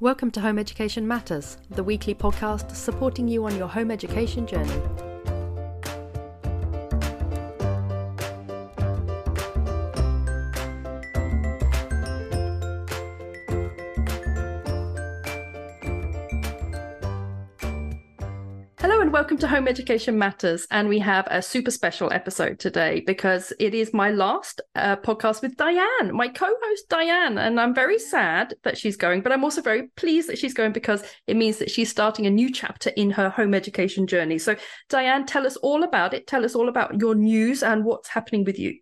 Welcome to Home Education Matters, the weekly podcast supporting you on your home education journey. Welcome to Home Education Matters. And we have a super special episode today because it is my last uh, podcast with Diane, my co host Diane. And I'm very sad that she's going, but I'm also very pleased that she's going because it means that she's starting a new chapter in her home education journey. So, Diane, tell us all about it. Tell us all about your news and what's happening with you.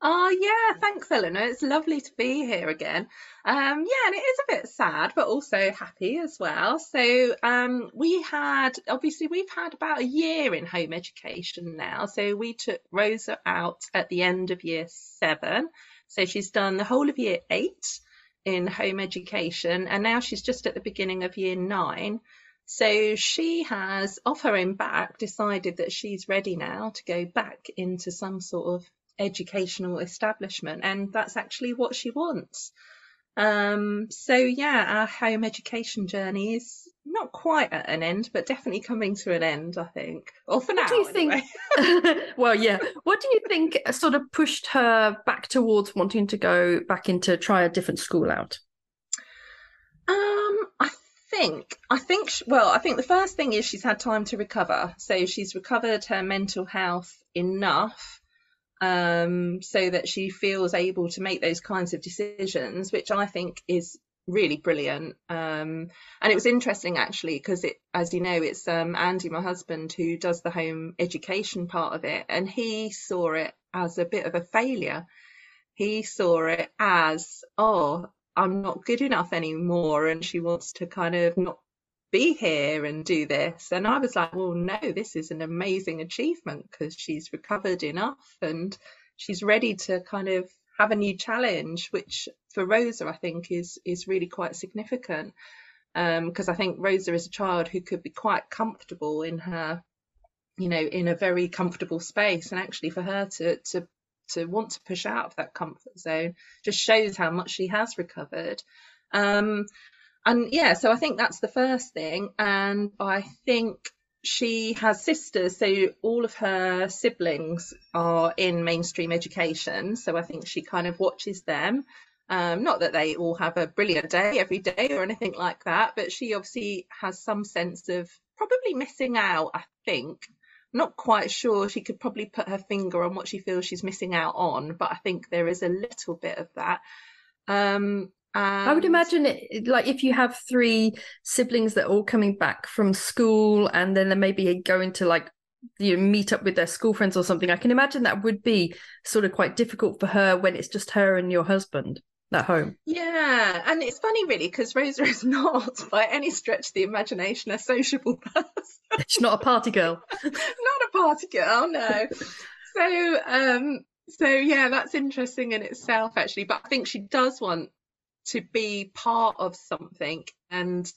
Oh, yeah, thanks, Eleanor. It's lovely to be here again. Um, yeah, and it is a bit sad, but also happy as well. So, um, we had obviously we've had about a year in home education now. So, we took Rosa out at the end of year seven. So, she's done the whole of year eight in home education, and now she's just at the beginning of year nine. So she has, off her own back, decided that she's ready now to go back into some sort of educational establishment, and that's actually what she wants. Um, so yeah, our home education journey is not quite at an end, but definitely coming to an end, I think. Or for what now. do you anyway. think? well, yeah. What do you think sort of pushed her back towards wanting to go back into try a different school out? Um, I think, I think, sh- well, I think the first thing is she's had time to recover. So she's recovered her mental health enough um, so that she feels able to make those kinds of decisions, which I think is really brilliant. Um, and it was interesting actually because it, as you know, it's um, Andy, my husband, who does the home education part of it, and he saw it as a bit of a failure. He saw it as, oh, I'm not good enough anymore, and she wants to kind of not be here and do this. And I was like, well, no, this is an amazing achievement because she's recovered enough and she's ready to kind of have a new challenge, which for Rosa, I think is is really quite significant. Because I think Rosa is a child who could be quite comfortable in her, you know, in a very comfortable space, and actually for her to to to want to push out of that comfort zone just shows how much she has recovered. Um, and yeah, so I think that's the first thing. And I think she has sisters, so all of her siblings are in mainstream education. So I think she kind of watches them. Um, not that they all have a brilliant day every day or anything like that, but she obviously has some sense of probably missing out, I think. Not quite sure. She could probably put her finger on what she feels she's missing out on, but I think there is a little bit of that. Um, I would imagine it like if you have three siblings that are all coming back from school and then they're maybe going to like you know meet up with their school friends or something. I can imagine that would be sort of quite difficult for her when it's just her and your husband at home. Yeah, and it's funny really because Rosa is not by any stretch of the imagination a sociable person. She's not a party girl. not a party girl, no. So um so yeah, that's interesting in itself actually, but I think she does want to be part of something and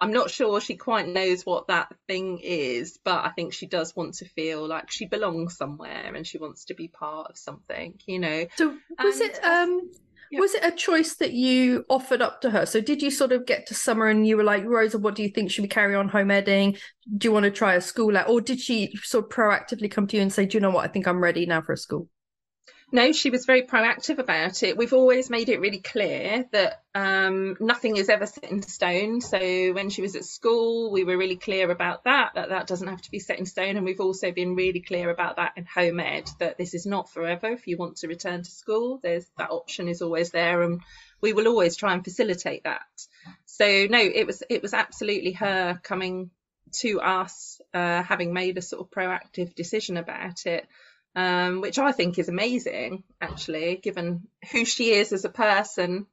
I'm not sure she quite knows what that thing is, but I think she does want to feel like she belongs somewhere and she wants to be part of something, you know. So was And it um yeah. was it a choice that you offered up to her? So did you sort of get to summer and you were like, Rosa, what do you think? Should we carry on home edding? Do you want to try a school out? Or did she sort of proactively come to you and say, Do you know what? I think I'm ready now for a school? No, she was very proactive about it. We've always made it really clear that um, nothing is ever set in stone. So when she was at school, we were really clear about that, that that doesn't have to be set in stone. And we've also been really clear about that in home ed, that this is not forever. If you want to return to school, there's that option is always there. And we will always try and facilitate that. So no, it was it was absolutely her coming to us, uh, having made a sort of proactive decision about it um, which I think is amazing, actually, given who she is as a person.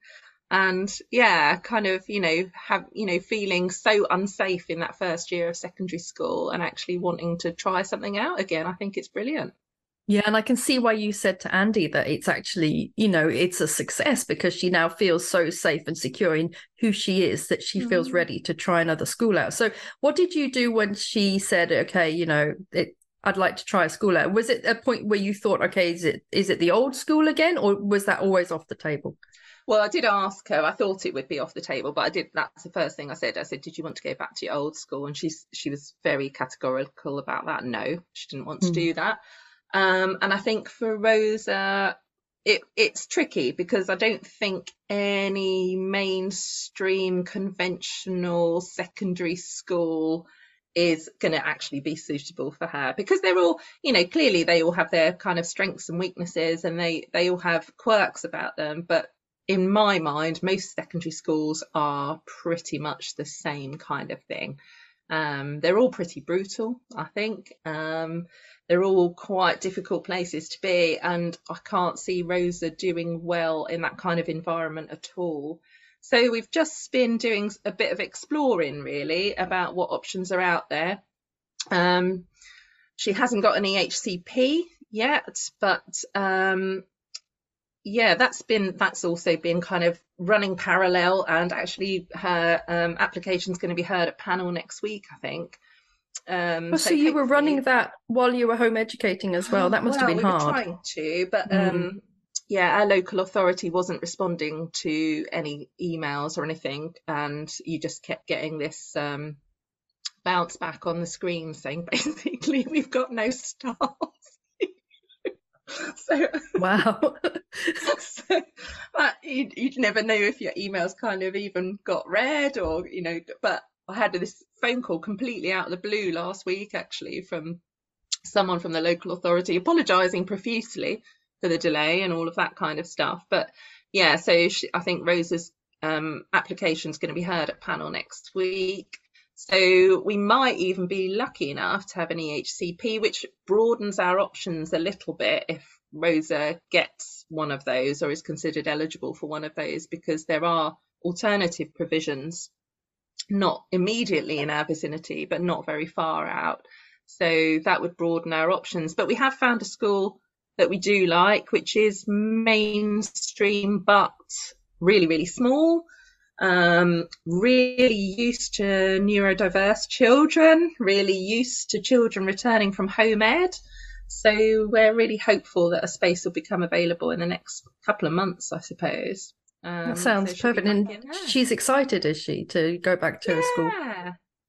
And yeah, kind of, you know, have, you know, feeling so unsafe in that first year of secondary school and actually wanting to try something out again. I think it's brilliant. Yeah, and I can see why you said to Andy that it's actually, you know, it's a success because she now feels so safe and secure in who she is that she feels Mm. ready to try another school out. So, what did you do when she said, "Okay, you know, it, I'd like to try a school out"? Was it a point where you thought, "Okay, is it is it the old school again," or was that always off the table? well, I did ask her. I thought it would be off the table, but I did. That's the first thing I said. I said, "Did you want to go back to your old school?" And she's she was very categorical about that. No, she didn't want to mm. do that. Um, and I think for Rosa, it it's tricky because I don't think any mainstream conventional secondary school is going to actually be suitable for her because they're all you know clearly they all have their kind of strengths and weaknesses and they they all have quirks about them but in my mind most secondary schools are pretty much the same kind of thing. Um, they're all pretty brutal i think. Um, they're all quite difficult places to be and i can't see rosa doing well in that kind of environment at all so we've just been doing a bit of exploring really about what options are out there. Um, she hasn't got an EHCP yet, but um, yeah, that's been that's also been kind of running parallel, and actually her um, application is going to be heard at panel next week, I think. Um, oh, so, so you were running that while you were home educating as well. That must well, have been we hard. Were trying to, but mm. Yeah, our local authority wasn't responding to any emails or anything, and you just kept getting this um, bounce back on the screen saying basically we've got no staff. so wow, so but you'd, you'd never know if your emails kind of even got read or you know. But I had this phone call completely out of the blue last week, actually, from someone from the local authority apologising profusely for the delay and all of that kind of stuff. But yeah, so she, I think Rosa's um, application is going to be heard at panel next week. So we might even be lucky enough to have an EHCP, which broadens our options a little bit if Rosa gets one of those or is considered eligible for one of those, because there are alternative provisions not immediately in our vicinity, but not very far out. So that would broaden our options. But we have found a school that we do like, which is mainstream but really, really small. Um, really used to neurodiverse children, really used to children returning from home ed. So we're really hopeful that a space will become available in the next couple of months, I suppose. Um, that sounds so perfect. And she's excited, is she, to go back to yeah. a school?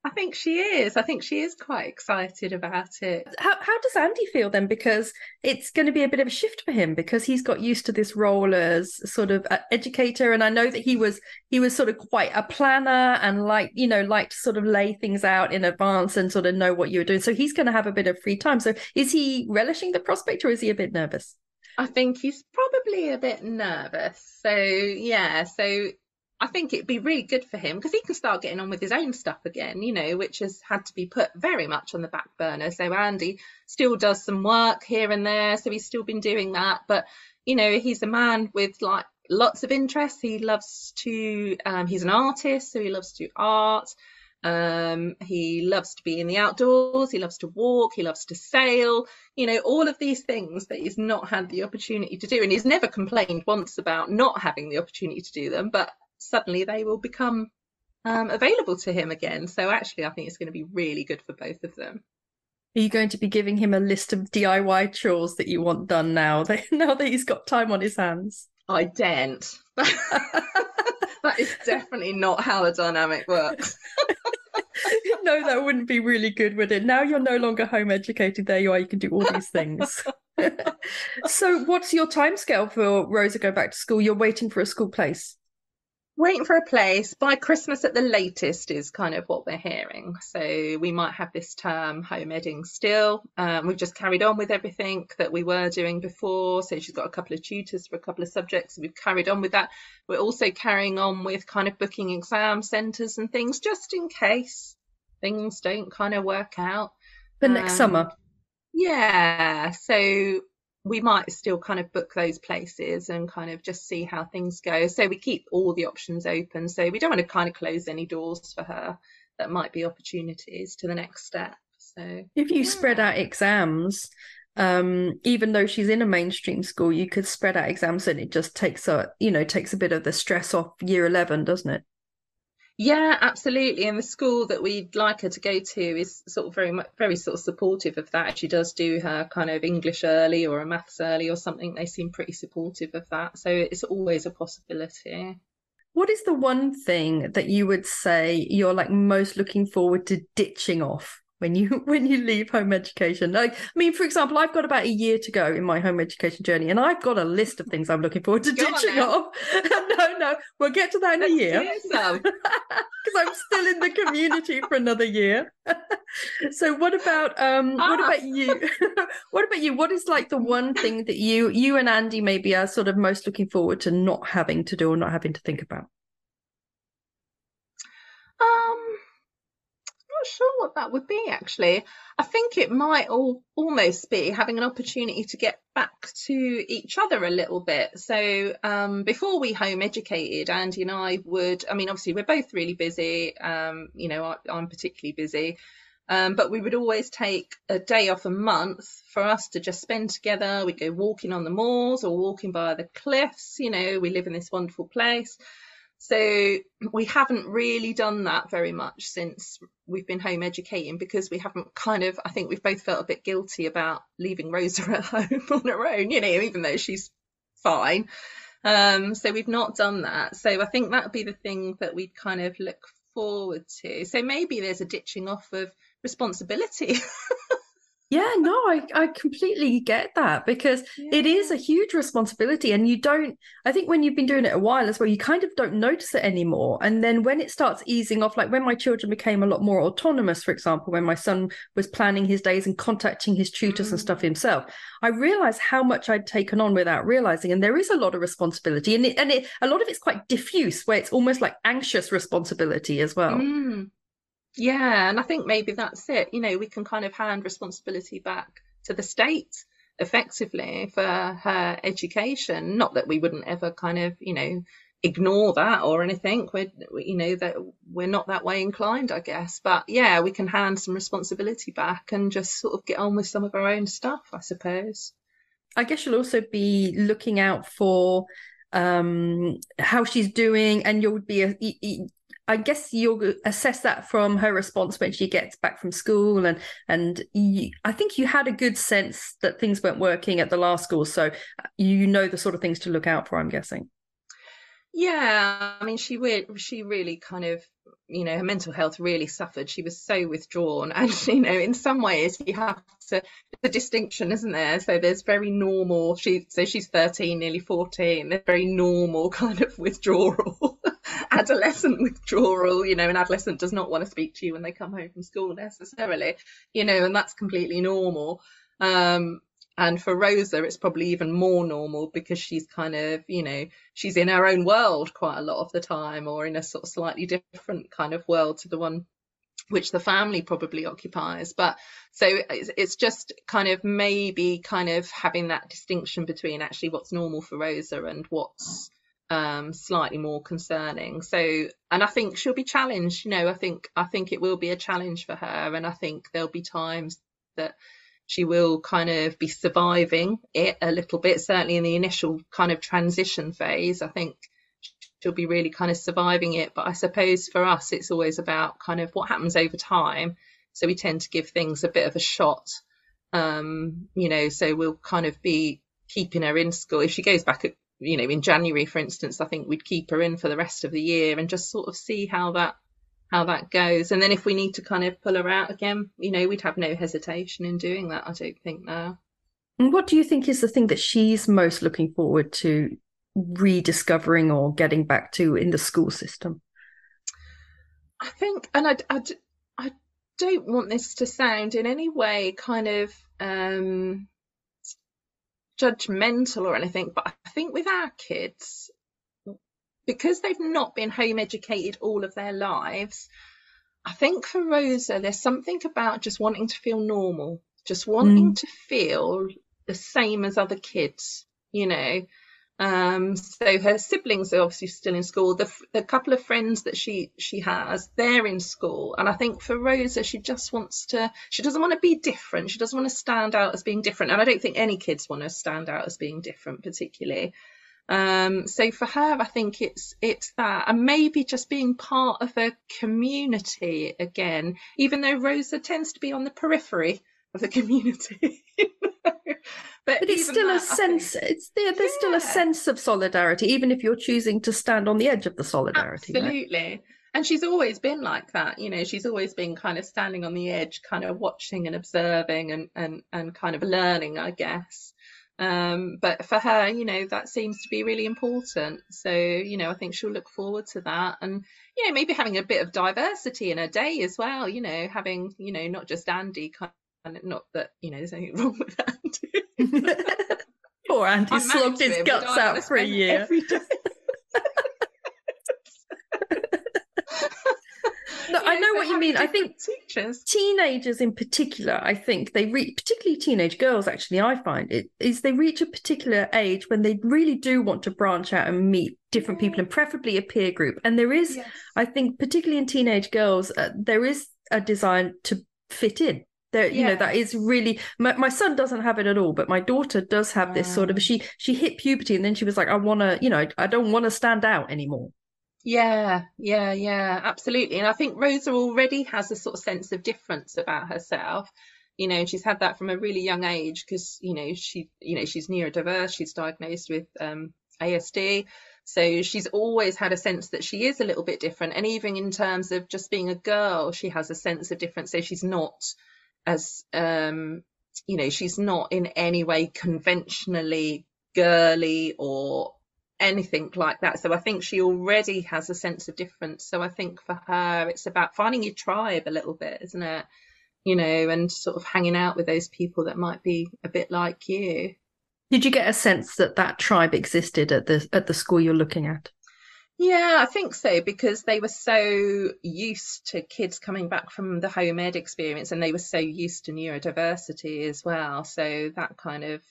I think she is. I think she is quite excited about it. How how does Andy feel then? Because it's going to be a bit of a shift for him because he's got used to this role as sort of educator, and I know that he was he was sort of quite a planner and like you know like to sort of lay things out in advance and sort of know what you were doing. So he's going to have a bit of free time. So is he relishing the prospect, or is he a bit nervous? I think he's probably a bit nervous. So yeah, so I think it'd be really good for him because he can start getting on with his own stuff again, you know, which has had to be put very much on the back burner. So Andy still does some work here and there, so he's still been doing that. But you know, he's a man with like lots of interests. He loves to, um, he's an artist, so he loves to do art. Um, he loves to be in the outdoors. He loves to walk. He loves to sail. You know, all of these things that he's not had the opportunity to do. And he's never complained once about not having the opportunity to do them. But suddenly they will become um, available to him again. So actually, I think it's going to be really good for both of them. Are you going to be giving him a list of DIY chores that you want done now? That, now that he's got time on his hands. I daren't. that is definitely not how the dynamic works. no, that wouldn't be really good, would it? Now you're no longer home educated. There you are. You can do all these things. so, what's your timescale for Rosa go back to school? You're waiting for a school place waiting for a place by Christmas at the latest is kind of what we're hearing. So we might have this term home edding still. Um, we've just carried on with everything that we were doing before. So she's got a couple of tutors for a couple of subjects. We've carried on with that. We're also carrying on with kind of booking exam centres and things just in case things don't kind of work out. For next um, summer. Yeah. So we might still kind of book those places and kind of just see how things go. So we keep all the options open. So we don't want to kind of close any doors for her that might be opportunities to the next step. So if you yeah. spread out exams, um, even though she's in a mainstream school, you could spread out exams and it just takes a you know takes a bit of the stress off year eleven, doesn't it? Yeah, absolutely. And the school that we'd like her to go to is sort of very much very sort of supportive of that. she does do her kind of English early or a maths early or something, they seem pretty supportive of that. So it's always a possibility. What is the one thing that you would say you're like most looking forward to ditching off when you when you leave home education. Like i mean for example i've got about a year to go in my home education journey and i've got a list of things i'm looking forward to go ditching off. No no we'll get to that in a year. because i'm still in the community for another year. So what about um what ah. about you? What about you? What is like the one thing that you you and andy maybe are sort of most looking forward to not having to do or not having to think about? Um not sure what that would be actually. I think it might all almost be having an opportunity to get back to each other a little bit. So um, before we home educated, Andy and I would, I mean, obviously we're both really busy. Um, you know, I, I'm particularly busy. Um, but we would always take a day off a month for us to just spend together. We'd go walking on the moors or walking by the cliffs. You know, we live in this wonderful place. So we haven't really done that very much since we've been home educating because we haven't kind of, I think we've both felt a bit guilty about leaving Rosa at home on her own, you know, even though she's fine. Um, so we've not done that. So I think that would be the thing that we'd kind of look forward to. So maybe there's a ditching off of responsibility. Yeah, no, I, I completely get that because yeah. it is a huge responsibility. And you don't, I think when you've been doing it a while as well, you kind of don't notice it anymore. And then when it starts easing off, like when my children became a lot more autonomous, for example, when my son was planning his days and contacting his tutors mm. and stuff mm. himself, I realized how much I'd taken on without realizing. And there is a lot of responsibility. And, it, and it, a lot of it's quite diffuse, where it's almost like anxious responsibility as well. Mm. Yeah, and I think maybe that's it. You know, we can kind of hand responsibility back to the state effectively for her education. Not that we wouldn't ever kind of, you know, ignore that or anything. We're, you know, that we're not that way inclined, I guess. But yeah, we can hand some responsibility back and just sort of get on with some of our own stuff, I suppose. I guess you'll also be looking out for um how she's doing and you'll be a, I guess you'll assess that from her response when she gets back from school, and and you, I think you had a good sense that things weren't working at the last school, so uh, you know the sort of things to look out for. I'm guessing. Yeah, I mean, she she really kind of, you know, her mental health really suffered. She was so withdrawn, and you know, in some ways, you have to the distinction, isn't there? So there's very normal. She so she's 13, nearly 14. There's very normal kind of withdrawal, adolescent withdrawal. You know, an adolescent does not want to speak to you when they come home from school necessarily. You know, and that's completely normal. Um, and for Rosa, it's probably even more normal because she's kind of, you know, she's in her own world quite a lot of the time or in a sort of slightly different kind of world to the one which the family probably occupies. But so it's, it's just kind of maybe kind of having that distinction between actually what's normal for Rosa and what's um, slightly more concerning. So, and I think she'll be challenged. You know, I think I think it will be a challenge for her, and I think there'll be times that she will kind of be surviving it a little bit, certainly in the initial kind of transition phase. I think she'll be really kind of surviving it. But I suppose for us, it's always about kind of what happens over time. So we tend to give things a bit of a shot. Um, you know, so we'll kind of be keeping her in school. If she goes back at, you know, in January, for instance, I think we'd keep her in for the rest of the year and just sort of see how that how that goes. And then if we need to kind of pull her out again, you know, we'd have no hesitation in doing that, I don't think now. And what do you think is the thing that she's most looking forward to rediscovering or getting back to in the school system? I think, and I, I, I don't want this to sound in any way kind of um, judgmental or anything, but I think with our kids, because they've not been home educated all of their lives, I think for Rosa, there's something about just wanting to feel normal, just wanting mm. to feel the same as other kids, you know. Um, so her siblings are obviously still in school. The, the couple of friends that she she has, they're in school, and I think for Rosa, she just wants to. She doesn't want to be different. She doesn't want to stand out as being different, and I don't think any kids want to stand out as being different, particularly. Um, so for her, I think it's it's that, and maybe just being part of a community again, even though Rosa tends to be on the periphery of the community. But, but it's still that, a sense. Think, it's there. There's yeah. still a sense of solidarity, even if you're choosing to stand on the edge of the solidarity. Absolutely. Right? And she's always been like that, you know. She's always been kind of standing on the edge, kind of watching and observing and and and kind of learning, I guess. Um, but for her, you know, that seems to be really important. So, you know, I think she'll look forward to that. And, you know, maybe having a bit of diversity in her day as well, you know, having, you know, not just Andy kind of, not that, you know, there's anything wrong with Andy. Poor Andy slogged his him, guts out for a year. no, I know what you mean. I think teachers. teenagers in particular, I think they reach, particularly teenage girls, actually, I find it is they reach a particular age when they really do want to branch out and meet different people and preferably a peer group. And there is, yes. I think, particularly in teenage girls, uh, there is a design to fit in. You know, that is really my, my, son doesn't have it at all, but my daughter does have this sort of she she hit puberty and then she was like, I wanna, you know, I don't want to stand out anymore. Yeah, yeah, yeah, absolutely. And I think Rosa already has a sort of sense of difference about herself. You know, she's had that from a really young age because, you know, she, you know, she's neurodiverse. She's diagnosed with um, ASD. So she's always had a sense that she is a little bit different. And even in terms of just being a girl, she has a sense of difference. So she's not as, um, you know, she's not in any way conventionally girly or anything like that. So I think she already has a sense of difference. So I think for her, it's about finding your tribe a little bit, isn't it? You know, and sort of hanging out with those people that might be a bit like you. Did you get a sense that that tribe existed at the at the school you're looking at? Yeah, I think so because they were so used to kids coming back from the home ed experience and they were so used to neurodiversity as well. So that kind of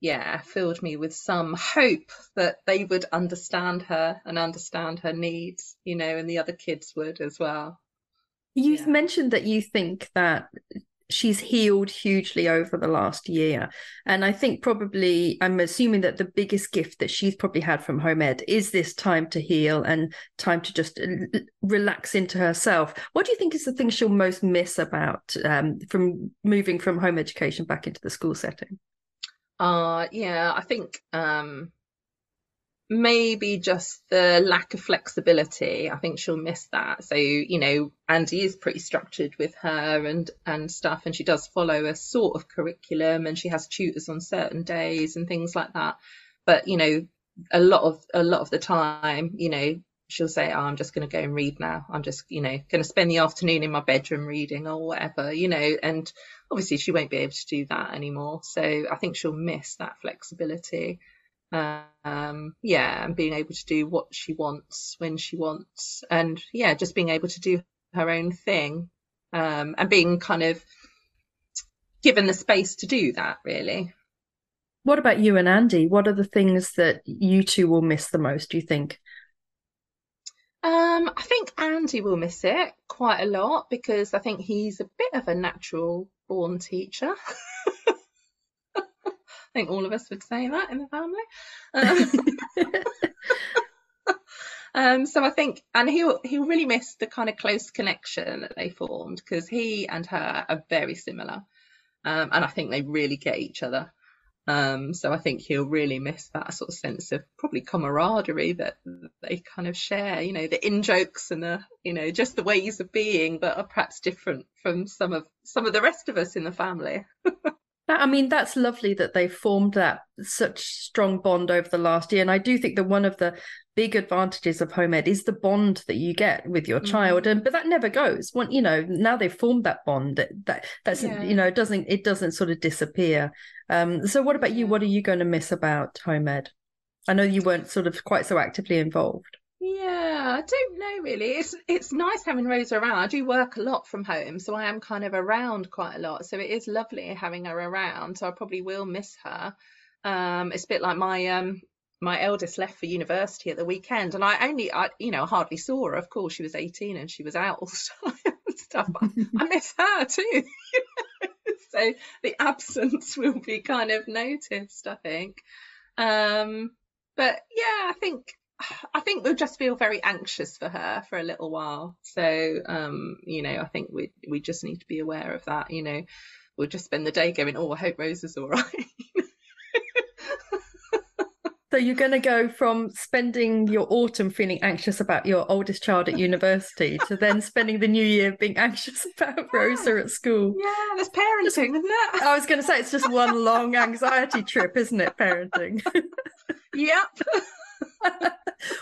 yeah, filled me with some hope that they would understand her and understand her needs, you know, and the other kids would as well. You've yeah. mentioned that you think that she's healed hugely over the last year. And I think probably, I'm assuming that the biggest gift that she's probably had from home ed is this time to heal and time to just relax into herself. What do you think is the thing she'll most miss about um, from moving from home education back into the school setting? Uh, yeah, I think um, maybe just the lack of flexibility. I think she'll miss that. So, you know, Andy is pretty structured with her and and stuff, and she does follow a sort of curriculum, and she has tutors on certain days and things like that. But you know, a lot of a lot of the time, you know, she'll say, oh, I'm just going to go and read now. I'm just, you know, going to spend the afternoon in my bedroom reading or whatever, you know, and obviously she won't be able to do that anymore. So I think she'll miss that flexibility. Um, yeah, and being able to do what she wants when she wants, and yeah, just being able to do her own thing, um, and being kind of given the space to do that, really. What about you and Andy? What are the things that you two will miss the most, do you think? Um, I think Andy will miss it quite a lot because I think he's a bit of a natural born teacher. I think all of us would say that in the family. Um, um, so I think, and he'll he'll really miss the kind of close connection that they formed because he and her are very similar, um, and I think they really get each other. Um, so I think he'll really miss that sort of sense of probably camaraderie that they kind of share, you know, the in jokes and the, you know, just the ways of being that are perhaps different from some of some of the rest of us in the family. I mean, that's lovely that they formed that such strong bond over the last year. And I do think that one of the big advantages of home ed is the bond that you get with your mm-hmm. child. And but that never goes. When you know, now they've formed that bond, that, that that's yeah. you know, it doesn't it doesn't sort of disappear. Um, so what about you? What are you going to miss about home ed? I know you weren't sort of quite so actively involved. Yeah, I don't know really. It's it's nice having Rosa around. I do work a lot from home, so I am kind of around quite a lot. So it is lovely having her around. So I probably will miss her. Um, it's a bit like my um my eldest left for university at the weekend, and I only I you know hardly saw her. Of course, she was eighteen and she was out all the time and stuff. I miss her too. so the absence will be kind of noticed, I think. Um, but yeah, I think I think we'll just feel very anxious for her for a little while. So, um, you know, I think we we just need to be aware of that. You know, we'll just spend the day going, "Oh, I hope Rose is all right." So you're going to go from spending your autumn feeling anxious about your oldest child at university to then spending the new year being anxious about Rosa at school. Yeah, that's parenting, isn't it? I was going to say it's just one long anxiety trip, isn't it? Parenting. yep.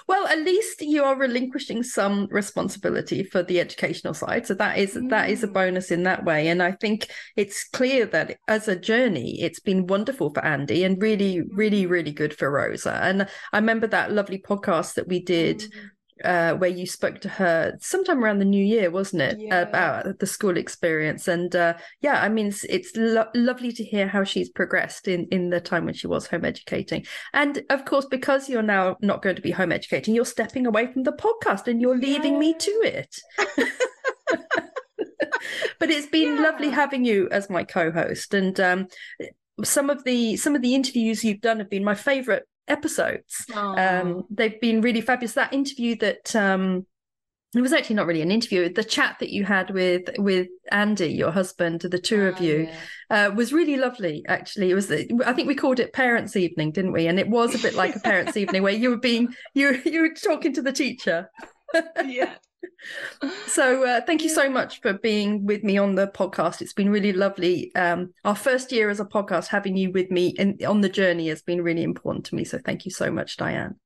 well, at least you are relinquishing some responsibility for the educational side. So that is mm. that is a mm. bonus in that way. And I think it's clear that as a journey, it's been wonderful for Andy and really, really, really good for Rosa. And I remember that lovely podcast that we did mm uh, where you spoke to her sometime around the new year, wasn't it? Yeah. About the school experience. And uh, yeah, I mean, it's, it's lo- lovely to hear how she's progressed in, in the time when she was home educating. And of course, because you're now not going to be home educating, you're stepping away from the podcast and you're leaving yeah. me to it. but it's been yeah. lovely having you as my co-host and um, some of the some of the interviews you've done have been my favorite episodes. Um, they've been really fabulous. That interview that um, it was actually not really an interview. The chat that you had with with Andy, your husband, the two of you, yeah. uh, was really lovely. Actually, it was. I think we called it parents' evening, didn't we? And it was a bit like a parents' evening where you were being you you were talking to the teacher. yeah, so uh, thank you so much for being with me on the podcast. It's been really lovely. Um, our first year as a podcast having you with me in, on the journey has been really important to me. So thank you so much diane.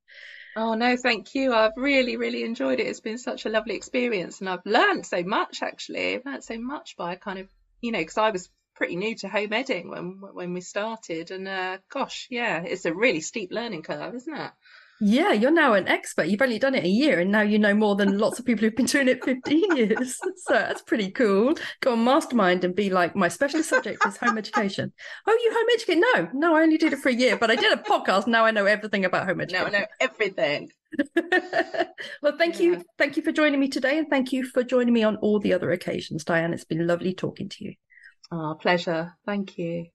Oh no thank you. I've really really enjoyed it. It's been such a lovely experience and i've learned so much actually. I've learned so much by kind of you know because i was pretty new to home editing when when we started and uh, gosh yeah it's a really steep learning curve isn't it yeah, you're now an expert. You've only done it a year and now you know more than lots of people who've been doing it 15 years. So that's pretty cool. Go on mastermind and be like, my specialist subject is home education. Oh, you home educate? No, no, I only did it for a year, but I did a podcast. Now I know everything about home education. Now I know everything. well, thank yeah. you. Thank you for joining me today. And thank you for joining me on all the other occasions, Diane. It's been lovely talking to you. Oh, pleasure. Thank you.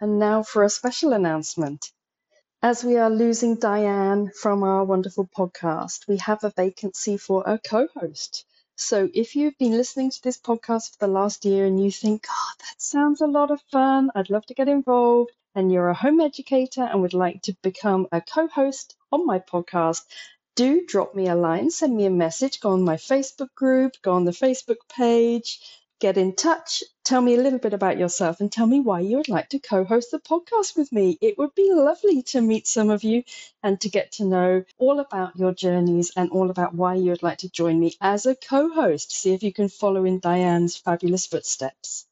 And now for a special announcement. As we are losing Diane from our wonderful podcast, we have a vacancy for a co host. So if you've been listening to this podcast for the last year and you think, God, that sounds a lot of fun, I'd love to get involved, and you're a home educator and would like to become a co host on my podcast, do drop me a line, send me a message, go on my Facebook group, go on the Facebook page, get in touch, tell me a little bit about yourself, and tell me why you would like to co host the podcast with me. It would be lovely to meet some of you and to get to know all about your journeys and all about why you would like to join me as a co host. See if you can follow in Diane's fabulous footsteps.